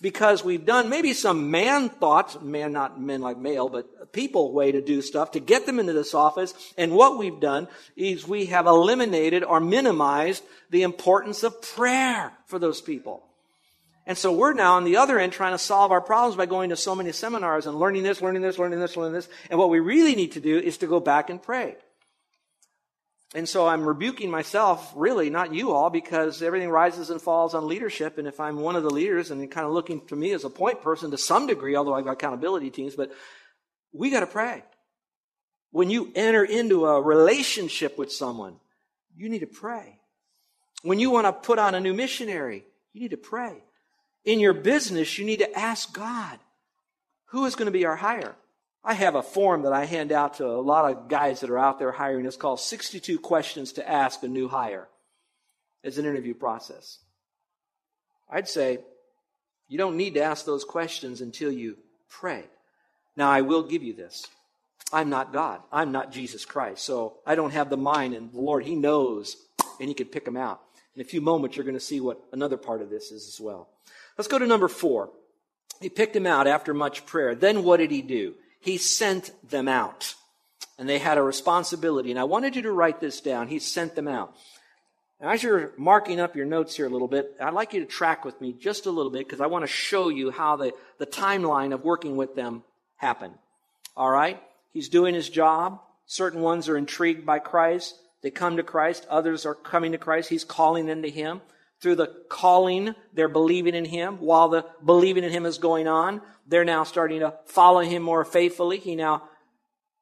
Because we've done maybe some man thoughts, man, not men like male, but people way to do stuff to get them into this office. And what we've done is we have eliminated or minimized the importance of prayer for those people. And so we're now on the other end trying to solve our problems by going to so many seminars and learning this, learning this, learning this, learning this. And what we really need to do is to go back and pray. And so I'm rebuking myself, really, not you all, because everything rises and falls on leadership. And if I'm one of the leaders and kind of looking to me as a point person to some degree, although I've got accountability teams, but we got to pray. When you enter into a relationship with someone, you need to pray. When you want to put on a new missionary, you need to pray. In your business, you need to ask God, who is going to be our hire? I have a form that I hand out to a lot of guys that are out there hiring. It's called 62 Questions to Ask a New Hire. It's an interview process. I'd say you don't need to ask those questions until you pray. Now, I will give you this. I'm not God. I'm not Jesus Christ. So I don't have the mind, and the Lord, He knows, and He can pick them out. In a few moments, you're going to see what another part of this is as well. Let's go to number four. He picked him out after much prayer. Then what did he do? He sent them out. And they had a responsibility. And I wanted you to write this down. He sent them out. Now, as you're marking up your notes here a little bit, I'd like you to track with me just a little bit because I want to show you how the, the timeline of working with them happened. All right? He's doing his job. Certain ones are intrigued by Christ. They come to Christ. Others are coming to Christ. He's calling them to Him. Through the calling, they're believing in Him. While the believing in Him is going on, they're now starting to follow Him more faithfully. He now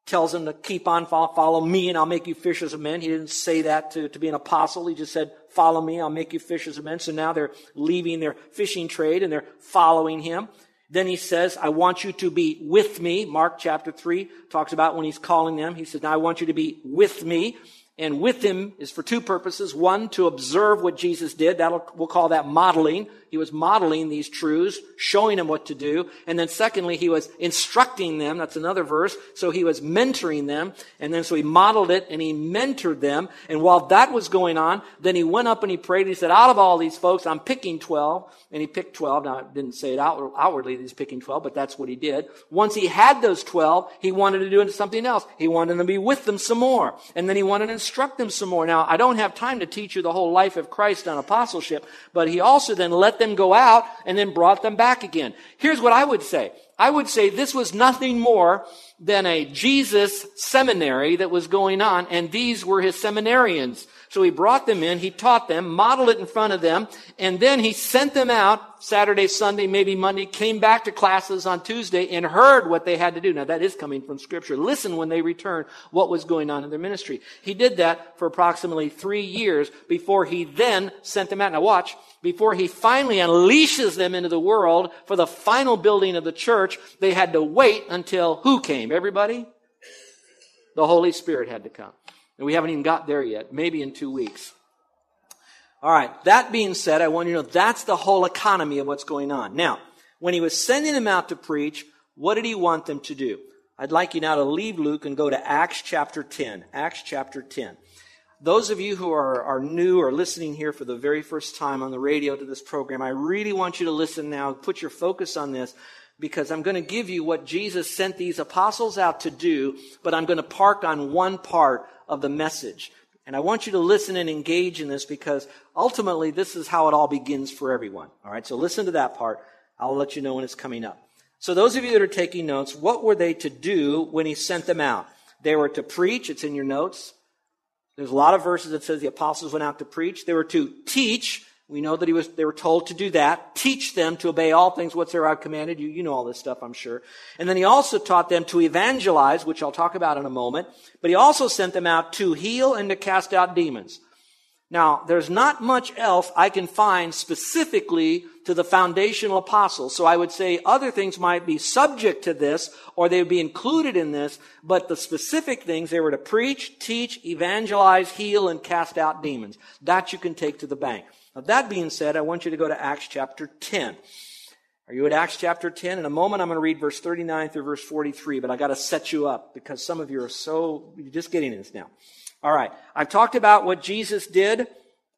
tells them to keep on follow, follow me and I'll make you fishers of men. He didn't say that to, to be an apostle. He just said, follow me, I'll make you fishers of men. So now they're leaving their fishing trade and they're following Him. Then he says, I want you to be with me. Mark chapter 3 talks about when he's calling them. He says, now I want you to be with me and with him is for two purposes. One, to observe what Jesus did. That'll, we'll call that modeling. He was modeling these truths, showing them what to do. And then secondly, he was instructing them. That's another verse. So he was mentoring them. And then so he modeled it and he mentored them. And while that was going on, then he went up and he prayed. He said, out of all these folks, I'm picking 12. And he picked 12. Now, I didn't say it outwardly that he's picking 12, but that's what he did. Once he had those 12, he wanted to do something else. He wanted to be with them some more. And then he wanted to instruct them some more. Now, I don't have time to teach you the whole life of Christ on apostleship, but he also then let them go out and then brought them back again. Here's what I would say. I would say this was nothing more than a Jesus seminary that was going on, and these were his seminarians. So he brought them in, he taught them, modeled it in front of them, and then he sent them out Saturday, Sunday, maybe Monday, came back to classes on Tuesday and heard what they had to do. Now that is coming from scripture. Listen when they returned what was going on in their ministry. He did that for approximately three years before he then sent them out. Now watch, before he finally unleashes them into the world for the final building of the church, they had to wait until who came? Everybody? The Holy Spirit had to come. And we haven't even got there yet, maybe in two weeks. All right, that being said, I want you to know that's the whole economy of what's going on. Now, when he was sending them out to preach, what did he want them to do? I'd like you now to leave Luke and go to Acts chapter 10. Acts chapter 10. Those of you who are, are new or listening here for the very first time on the radio to this program, I really want you to listen now. Put your focus on this because I'm going to give you what Jesus sent these apostles out to do, but I'm going to park on one part of the message. And I want you to listen and engage in this because ultimately this is how it all begins for everyone. All right, so listen to that part. I'll let you know when it's coming up. So those of you that are taking notes, what were they to do when he sent them out? They were to preach. It's in your notes. There's a lot of verses that says the apostles went out to preach. They were to teach. We know that he was, they were told to do that. Teach them to obey all things whatsoever I've commanded you. You know all this stuff, I'm sure. And then he also taught them to evangelize, which I'll talk about in a moment. But he also sent them out to heal and to cast out demons. Now, there's not much else I can find specifically to the foundational apostles. So I would say other things might be subject to this or they would be included in this, but the specific things they were to preach, teach, evangelize, heal, and cast out demons. That you can take to the bank. Now, that being said, I want you to go to Acts chapter 10. Are you at Acts chapter 10? In a moment, I'm going to read verse 39 through verse 43, but I got to set you up because some of you are so, you're just getting this now. All right. I've talked about what Jesus did.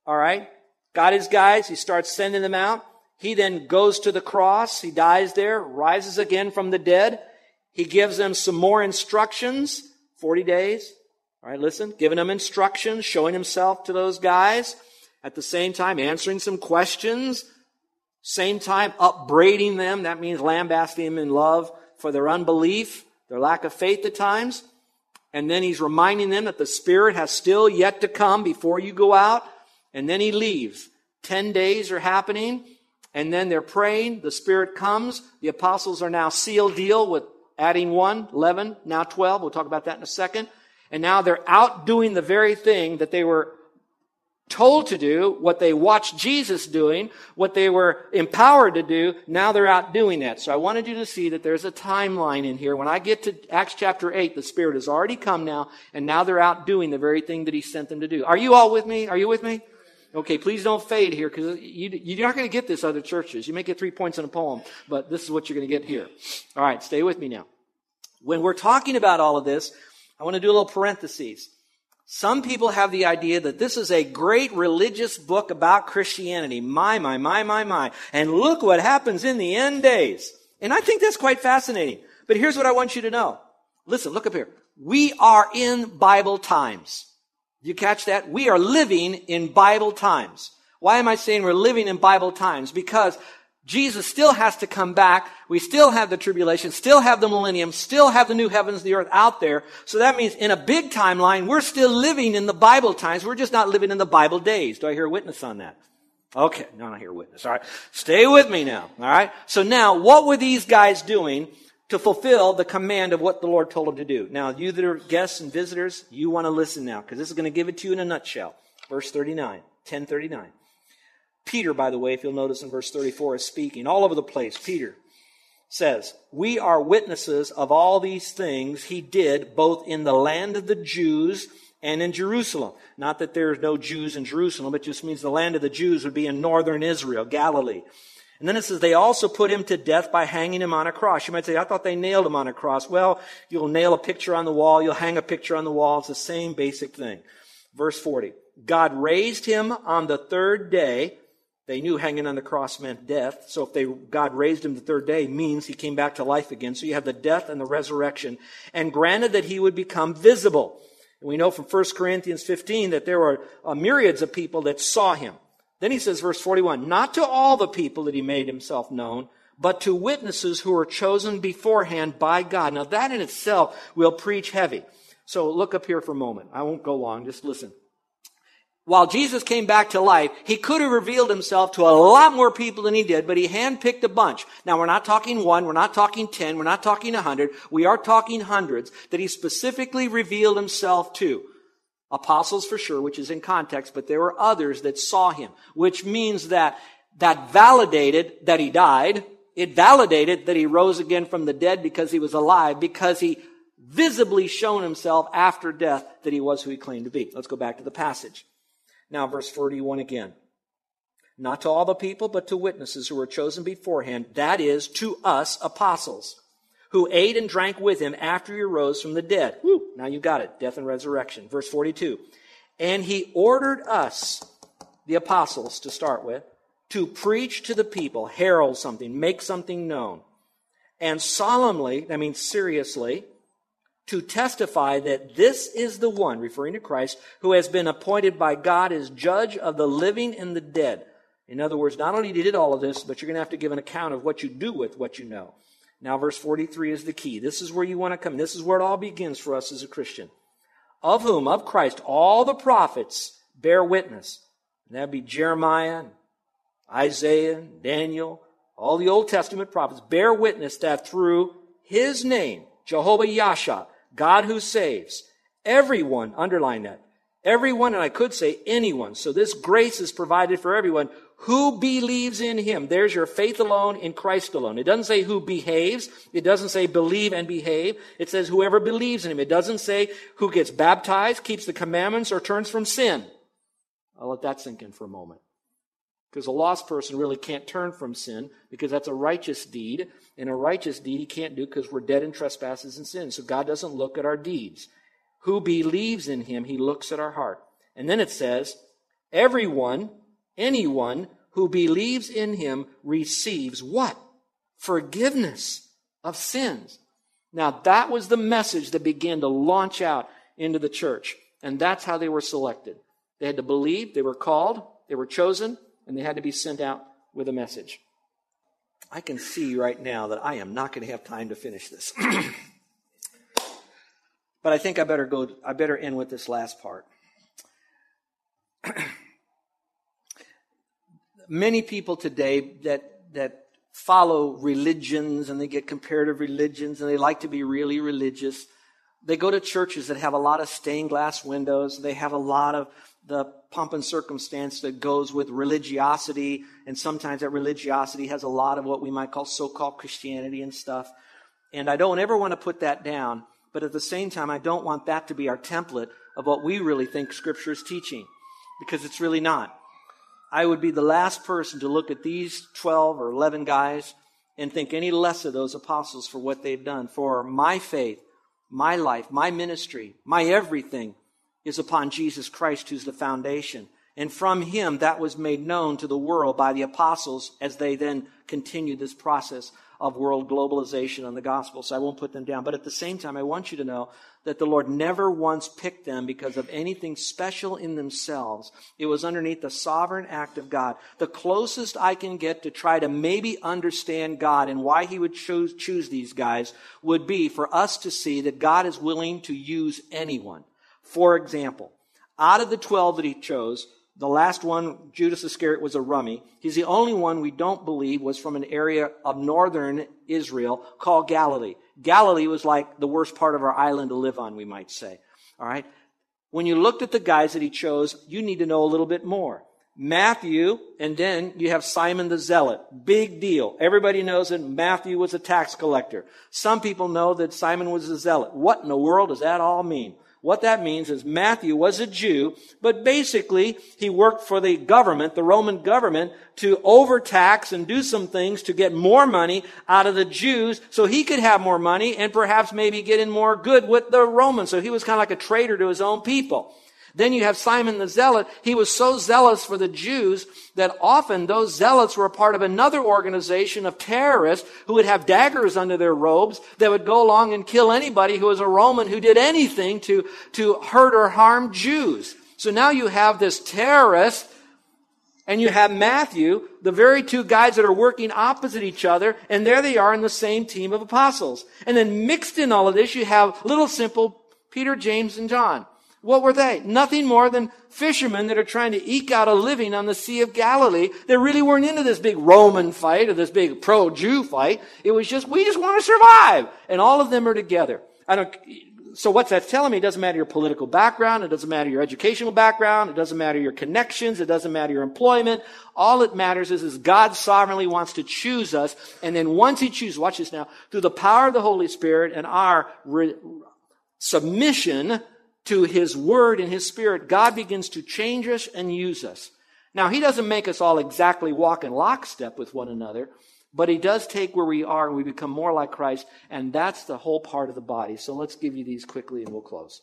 All right. Got his guys. He starts sending them out. He then goes to the cross. He dies there, rises again from the dead. He gives them some more instructions, 40 days. All right, listen, giving them instructions, showing himself to those guys. At the same time, answering some questions. Same time, upbraiding them. That means lambasting them in love for their unbelief, their lack of faith at times. And then he's reminding them that the Spirit has still yet to come before you go out. And then he leaves. Ten days are happening. And then they're praying. The Spirit comes. The apostles are now sealed deal with adding one, 11, now 12. We'll talk about that in a second. And now they're out doing the very thing that they were told to do, what they watched Jesus doing, what they were empowered to do. Now they're out doing that. So I wanted you to see that there's a timeline in here. When I get to Acts chapter 8, the Spirit has already come now, and now they're out doing the very thing that He sent them to do. Are you all with me? Are you with me? Okay, please don't fade here because you, you're not going to get this other churches. You may get three points in a poem, but this is what you're going to get here. All right, stay with me now. When we're talking about all of this, I want to do a little parentheses. Some people have the idea that this is a great religious book about Christianity. My, my, my, my, my. And look what happens in the end days. And I think that's quite fascinating. But here's what I want you to know. Listen, look up here. We are in Bible times. You catch that? We are living in Bible times. Why am I saying we're living in Bible times? Because Jesus still has to come back. We still have the tribulation, still have the millennium, still have the new heavens, the earth out there. So that means in a big timeline, we're still living in the Bible times. We're just not living in the Bible days. Do I hear a witness on that? Okay. No, I hear a witness. All right. Stay with me now. All right. So now, what were these guys doing to fulfill the command of what the Lord told them to do. Now, you that are guests and visitors, you want to listen now because this is going to give it to you in a nutshell. Verse 39, 1039. Peter, by the way, if you'll notice in verse 34, is speaking all over the place. Peter says, We are witnesses of all these things he did both in the land of the Jews and in Jerusalem. Not that there's no Jews in Jerusalem, it just means the land of the Jews would be in northern Israel, Galilee. And then it says they also put him to death by hanging him on a cross. You might say, I thought they nailed him on a cross. Well, you'll nail a picture on the wall. You'll hang a picture on the wall. It's the same basic thing. Verse 40. God raised him on the third day. They knew hanging on the cross meant death. So if they, God raised him the third day means he came back to life again. So you have the death and the resurrection and granted that he would become visible. And we know from 1 Corinthians 15 that there were uh, myriads of people that saw him. Then he says, verse 41, not to all the people that he made himself known, but to witnesses who were chosen beforehand by God. Now that in itself will preach heavy. So look up here for a moment. I won't go long, just listen. While Jesus came back to life, he could have revealed himself to a lot more people than he did, but he handpicked a bunch. Now we're not talking one, we're not talking ten, we're not talking a hundred, we are talking hundreds that he specifically revealed himself to. Apostles for sure, which is in context, but there were others that saw him, which means that that validated that he died. It validated that he rose again from the dead because he was alive, because he visibly shown himself after death that he was who he claimed to be. Let's go back to the passage. Now, verse 41 again. Not to all the people, but to witnesses who were chosen beforehand, that is, to us apostles who ate and drank with him after he arose from the dead. Woo, now you got it. Death and resurrection. Verse 42. And he ordered us, the apostles to start with, to preach to the people, herald something, make something known. And solemnly, that means seriously, to testify that this is the one, referring to Christ, who has been appointed by God as judge of the living and the dead. In other words, not only did all of this, but you're going to have to give an account of what you do with what you know. Now, verse 43 is the key. This is where you want to come. This is where it all begins for us as a Christian. Of whom, of Christ, all the prophets bear witness. And that'd be Jeremiah, Isaiah, Daniel, all the Old Testament prophets bear witness that through his name, Jehovah Yasha, God who saves, everyone, underline that, everyone, and I could say anyone. So this grace is provided for everyone who believes in him. There's your faith alone in Christ alone. It doesn't say who behaves. It doesn't say believe and behave. It says whoever believes in him. It doesn't say who gets baptized, keeps the commandments, or turns from sin. I'll let that sink in for a moment. Because a lost person really can't turn from sin because that's a righteous deed. And a righteous deed he can't do because we're dead in trespasses and sins. So God doesn't look at our deeds. Who believes in him, he looks at our heart. And then it says, everyone anyone who believes in him receives what? Forgiveness of sins. Now that was the message that began to launch out into the church. And that's how they were selected. They had to believe, they were called, they were chosen, and they had to be sent out with a message. I can see right now that I am not going to have time to finish this. but I think I better go I better end with this last part. many people today that, that follow religions and they get comparative religions and they like to be really religious. They go to churches that have a lot of stained glass windows. They have a lot of the pomp and circumstance that goes with religiosity. And sometimes that religiosity has a lot of what we might call so-called Christianity and stuff. And I don't ever want to put that down. But at the same time, I don't want that to be our template of what we really think Scripture is teaching. Because it's really not. I would be the last person to look at these 12 or 11 guys and think any less of those apostles for what they've done. For my faith, my life, my ministry, my everything is upon Jesus Christ, who's the foundation. And from him, that was made known to the world by the apostles as they then continued this process of world globalization and the gospel. So I won't put them down. But at the same time, I want you to know that the Lord never once picked them because of anything special in themselves. It was underneath the sovereign act of God. The closest I can get to try to maybe understand God and why He would choose, choose these guys would be for us to see that God is willing to use anyone. For example, out of the 12 that He chose, the last one, Judas Iscariot, was a rummy. He's the only one we don't believe was from an area of northern Israel called Galilee. Galilee was like the worst part of our island to live on, we might say. All right? When you looked at the guys that he chose, you need to know a little bit more. Matthew, and then you have Simon the Zealot. Big deal. Everybody knows that Matthew was a tax collector. Some people know that Simon was a zealot. What in the world does that all mean? What that means is Matthew was a Jew, but basically he worked for the government, the Roman government, to overtax and do some things to get more money out of the Jews so he could have more money and perhaps maybe get in more good with the Romans. So he was kind of like a traitor to his own people. Then you have Simon the Zealot. He was so zealous for the Jews that often those zealots were a part of another organization of terrorists who would have daggers under their robes that would go along and kill anybody who was a Roman who did anything to, to hurt or harm Jews. So now you have this terrorist and you have Matthew, the very two guys that are working opposite each other, and there they are in the same team of apostles. And then mixed in all of this, you have little simple Peter, James, and John. What were they? Nothing more than fishermen that are trying to eke out a living on the Sea of Galilee. They really weren't into this big Roman fight or this big pro-Jew fight. It was just, we just want to survive. And all of them are together. I don't, so what's that telling me? It doesn't matter your political background. It doesn't matter your educational background. It doesn't matter your connections. It doesn't matter your employment. All it matters is, is God sovereignly wants to choose us. And then once He chooses, watch this now, through the power of the Holy Spirit and our re- submission to His Word and His Spirit, God begins to change us and use us. Now, He doesn't make us all exactly walk in lockstep with one another, but He does take where we are and we become more like Christ, and that's the whole part of the body. So let's give you these quickly and we'll close.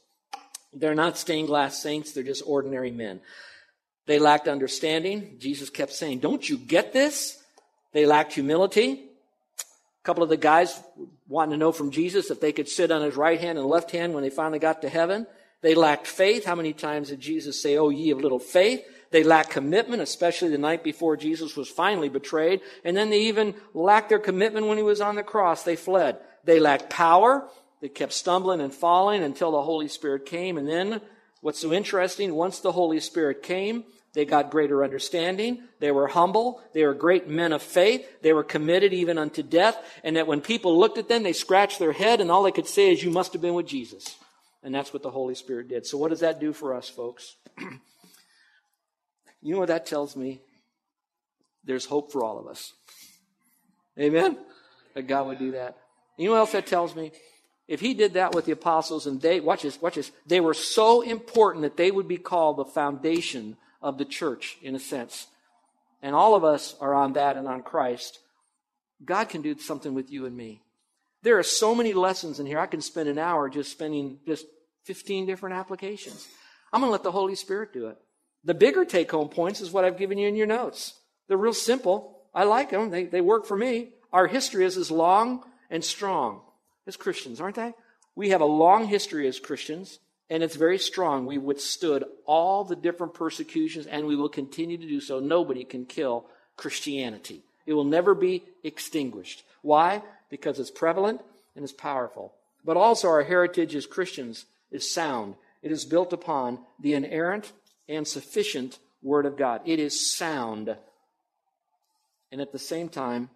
They're not stained glass saints, they're just ordinary men. They lacked understanding. Jesus kept saying, Don't you get this? They lacked humility. A couple of the guys wanting to know from Jesus if they could sit on his right hand and left hand when they finally got to heaven. They lacked faith. How many times did Jesus say, Oh, ye of little faith? They lacked commitment, especially the night before Jesus was finally betrayed. And then they even lacked their commitment when he was on the cross. They fled. They lacked power. They kept stumbling and falling until the Holy Spirit came. And then, what's so interesting, once the Holy Spirit came, they got greater understanding. They were humble. They were great men of faith. They were committed even unto death. And that when people looked at them, they scratched their head and all they could say is, you must have been with Jesus. And that's what the Holy Spirit did. So what does that do for us, folks? you know what that tells me? There's hope for all of us. Amen? That God would do that. You know what else that tells me? If he did that with the apostles and they, watch this, watch this, they were so important that they would be called the foundation of the church, in a sense. And all of us are on that and on Christ. God can do something with you and me. There are so many lessons in here. I can spend an hour just spending just 15 different applications. I'm going to let the Holy Spirit do it. The bigger take home points is what I've given you in your notes. They're real simple. I like them. They, they work for me. Our history is as long and strong as Christians, aren't they? We have a long history as Christians and it's very strong. We withstood all the different persecutions, and we will continue to do so. Nobody can kill Christianity. It will never be extinguished. Why? Because it's prevalent and it's powerful. But also, our heritage as Christians is sound. It is built upon the inerrant and sufficient Word of God. It is sound. And at the same time,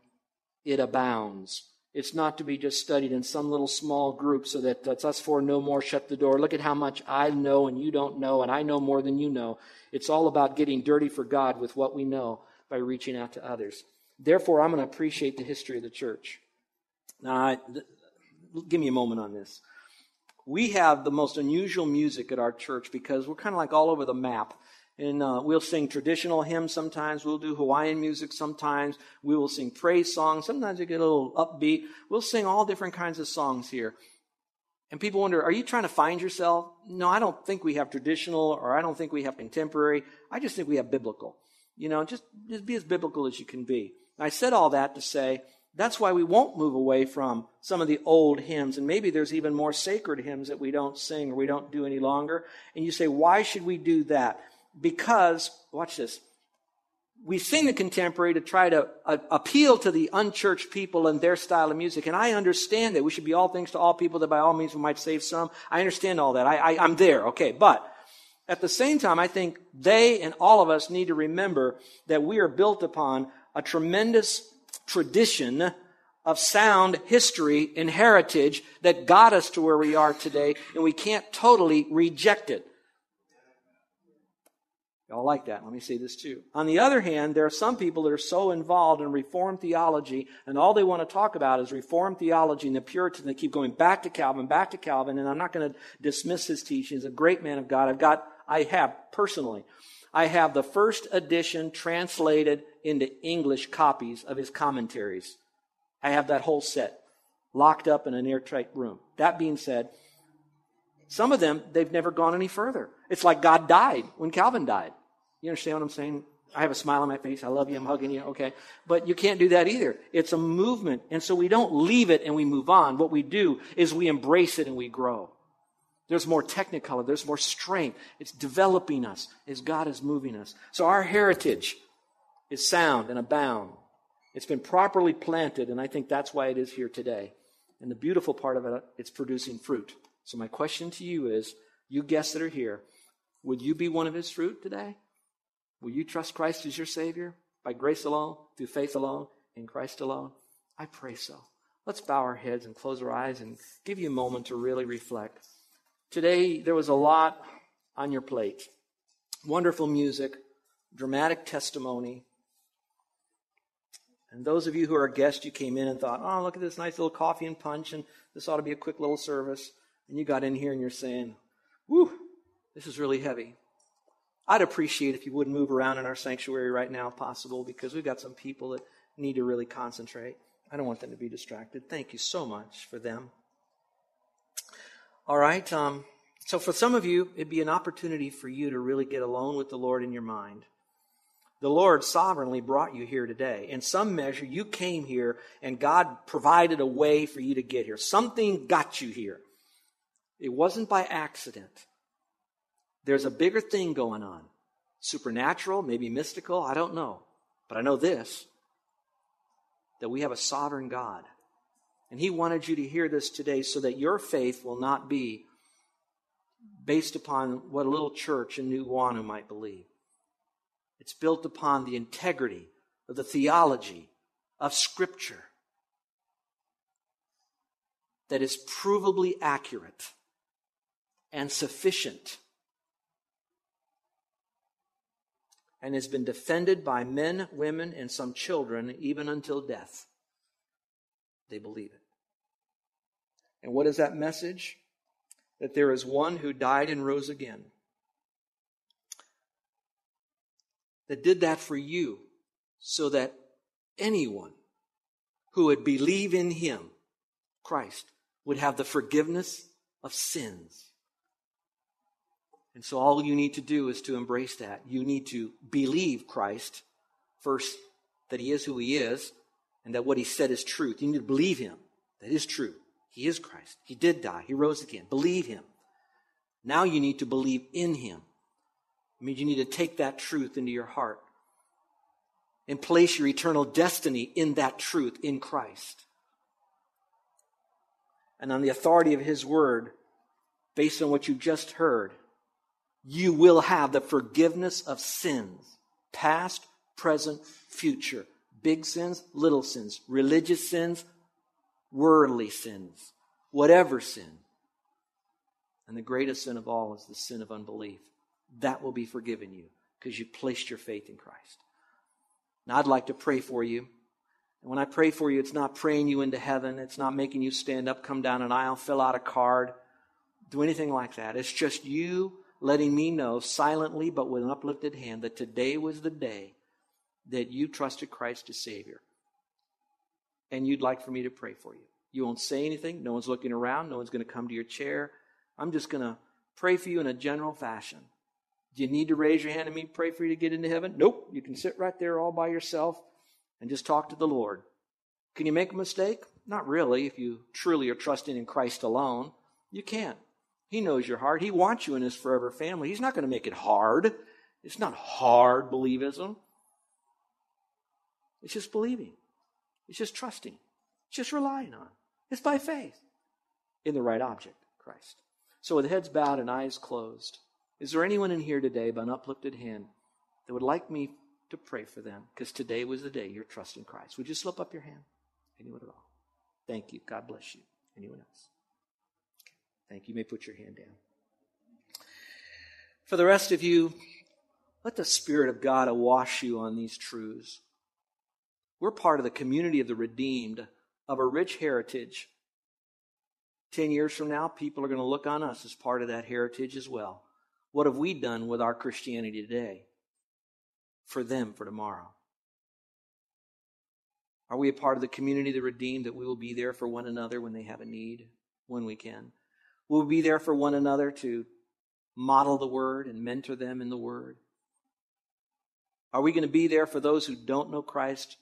it abounds. It's not to be just studied in some little small group so that that's us four no more, shut the door. Look at how much I know and you don't know, and I know more than you know. It's all about getting dirty for God with what we know by reaching out to others. Therefore, I'm going to appreciate the history of the church. Now, give me a moment on this. We have the most unusual music at our church because we're kind of like all over the map. And uh, we'll sing traditional hymns sometimes. We'll do Hawaiian music sometimes. We will sing praise songs. Sometimes we get a little upbeat. We'll sing all different kinds of songs here. And people wonder, are you trying to find yourself? No, I don't think we have traditional or I don't think we have contemporary. I just think we have biblical. You know, just, just be as biblical as you can be. I said all that to say that's why we won't move away from some of the old hymns. And maybe there's even more sacred hymns that we don't sing or we don't do any longer. And you say, why should we do that? because, watch this, we sing the contemporary to try to uh, appeal to the unchurched people and their style of music. And I understand that we should be all things to all people that by all means we might save some. I understand all that. I, I, I'm there. Okay. But at the same time, I think they and all of us need to remember that we are built upon a tremendous tradition of sound history and heritage that got us to where we are today, and we can't totally reject it. Y'all like that. Let me say this too. On the other hand, there are some people that are so involved in Reformed theology, and all they want to talk about is Reformed theology and the Puritans. They keep going back to Calvin, back to Calvin, and I'm not going to dismiss his teaching. He's a great man of God. I've got, I have personally, I have the first edition translated into English copies of his commentaries. I have that whole set locked up in an airtight room. That being said, some of them, they've never gone any further. It's like God died when Calvin died. You understand what I'm saying? I have a smile on my face. I love you. I'm hugging you. Okay. But you can't do that either. It's a movement. And so we don't leave it and we move on. What we do is we embrace it and we grow. There's more technicolor. There's more strength. It's developing us as God is moving us. So our heritage is sound and abound. It's been properly planted, and I think that's why it is here today. And the beautiful part of it, it's producing fruit. So my question to you is, you guests that are here, would you be one of his fruit today? Will you trust Christ as your Savior by grace alone, through faith alone, in Christ alone? I pray so. Let's bow our heads and close our eyes and give you a moment to really reflect. Today, there was a lot on your plate wonderful music, dramatic testimony. And those of you who are guests, you came in and thought, oh, look at this nice little coffee and punch, and this ought to be a quick little service. And you got in here and you're saying, whew, this is really heavy. I'd appreciate if you wouldn't move around in our sanctuary right now, if possible, because we've got some people that need to really concentrate. I don't want them to be distracted. Thank you so much for them. All right. Um, so, for some of you, it'd be an opportunity for you to really get alone with the Lord in your mind. The Lord sovereignly brought you here today. In some measure, you came here and God provided a way for you to get here. Something got you here. It wasn't by accident. There's a bigger thing going on. supernatural, maybe mystical, I don't know. But I know this that we have a sovereign God. And He wanted you to hear this today so that your faith will not be based upon what a little church in New Guano might believe. It's built upon the integrity of the theology of Scripture that is provably accurate and sufficient and has been defended by men, women, and some children even until death. They believe it. And what is that message? That there is one who died and rose again. That did that for you so that anyone who would believe in him, Christ, would have the forgiveness of sins. And so all you need to do is to embrace that. You need to believe Christ first, that he is who he is, and that what he said is truth. You need to believe him. That is true. He is Christ. He did die. He rose again. Believe him. Now you need to believe in him. It means you need to take that truth into your heart and place your eternal destiny in that truth in Christ. And on the authority of his word, based on what you just heard, you will have the forgiveness of sins, past, present, future. Big sins, little sins, religious sins, worldly sins, whatever sin. And the greatest sin of all is the sin of unbelief. That will be forgiven you because you placed your faith in Christ. Now, I'd like to pray for you. And when I pray for you, it's not praying you into heaven. It's not making you stand up, come down an aisle, fill out a card, do anything like that. It's just you letting me know silently but with an uplifted hand that today was the day that you trusted Christ as Savior. And you'd like for me to pray for you. You won't say anything. No one's looking around. No one's going to come to your chair. I'm just going to pray for you in a general fashion. Do you need to raise your hand and me pray for you to get into heaven? Nope. You can sit right there all by yourself and just talk to the Lord. Can you make a mistake? Not really, if you truly are trusting in Christ alone. You can't. He knows your heart. He wants you in his forever family. He's not going to make it hard. It's not hard believism. It's just believing. It's just trusting. It's just relying on. It's by faith in the right object, Christ. So with heads bowed and eyes closed, is there anyone in here today by an uplifted hand that would like me to pray for them? Because today was the day you're trusting Christ. Would you slip up your hand? Anyone at all? Thank you. God bless you. Anyone else? Thank you. You may put your hand down. For the rest of you, let the Spirit of God awash you on these truths. We're part of the community of the redeemed, of a rich heritage. Ten years from now, people are going to look on us as part of that heritage as well. What have we done with our Christianity today for them for tomorrow? Are we a part of the community of the redeemed that we will be there for one another when they have a need, when we can? Will We'll be there for one another to model the word and mentor them in the word. Are we going to be there for those who don't know Christ?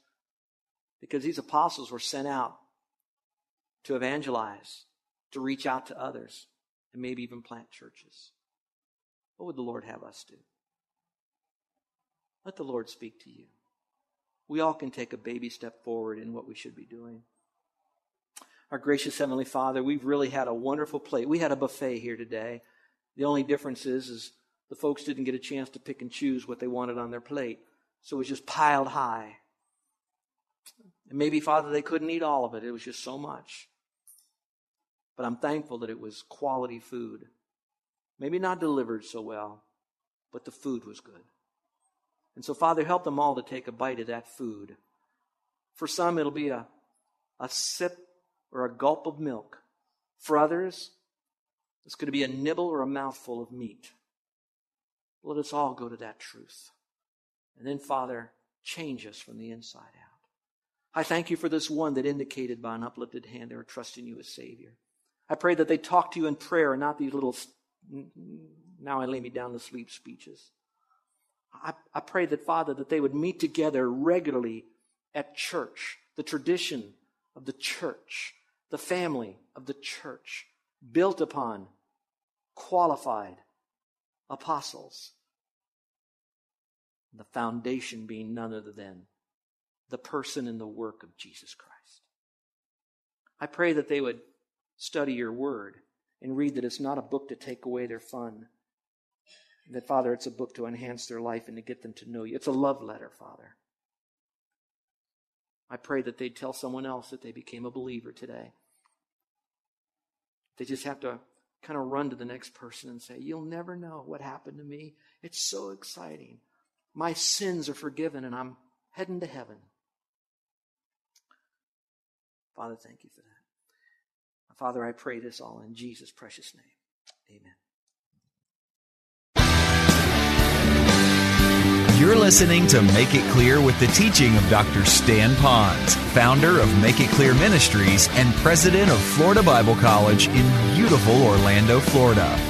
Because these apostles were sent out to evangelize, to reach out to others, and maybe even plant churches. What would the Lord have us do? Let the Lord speak to you. We all can take a baby step forward in what we should be doing. Our gracious Heavenly Father, we've really had a wonderful plate. We had a buffet here today. The only difference is, is the folks didn't get a chance to pick and choose what they wanted on their plate. So it was just piled high. And maybe, Father, they couldn't eat all of it. It was just so much. But I'm thankful that it was quality food. Maybe not delivered so well, but the food was good. And so, Father, help them all to take a bite of that food. For some, it'll be a, a sip or a gulp of milk. For others, it's going to be a nibble or a mouthful of meat. Let us all go to that truth. And then, Father, change us from the inside out. I thank you for this one that indicated by an uplifted hand they were trusting you as Savior. I pray that they talk to you in prayer and not these little, now I lay me down to sleep speeches. I, I pray that, Father, that they would meet together regularly at church, the tradition of the church, the family of the church, built upon qualified apostles The foundation being none other than the person and the work of Jesus Christ. I pray that they would study your word and read that it's not a book to take away their fun. That, Father, it's a book to enhance their life and to get them to know you. It's a love letter, Father. I pray that they'd tell someone else that they became a believer today. They just have to kind of run to the next person and say, You'll never know what happened to me. It's so exciting. My sins are forgiven and I'm heading to heaven. Father, thank you for that. Father, I pray this all in Jesus' precious name. Amen. You're listening to Make It Clear with the teaching of Dr. Stan Ponz, founder of Make It Clear Ministries and president of Florida Bible College in beautiful Orlando, Florida.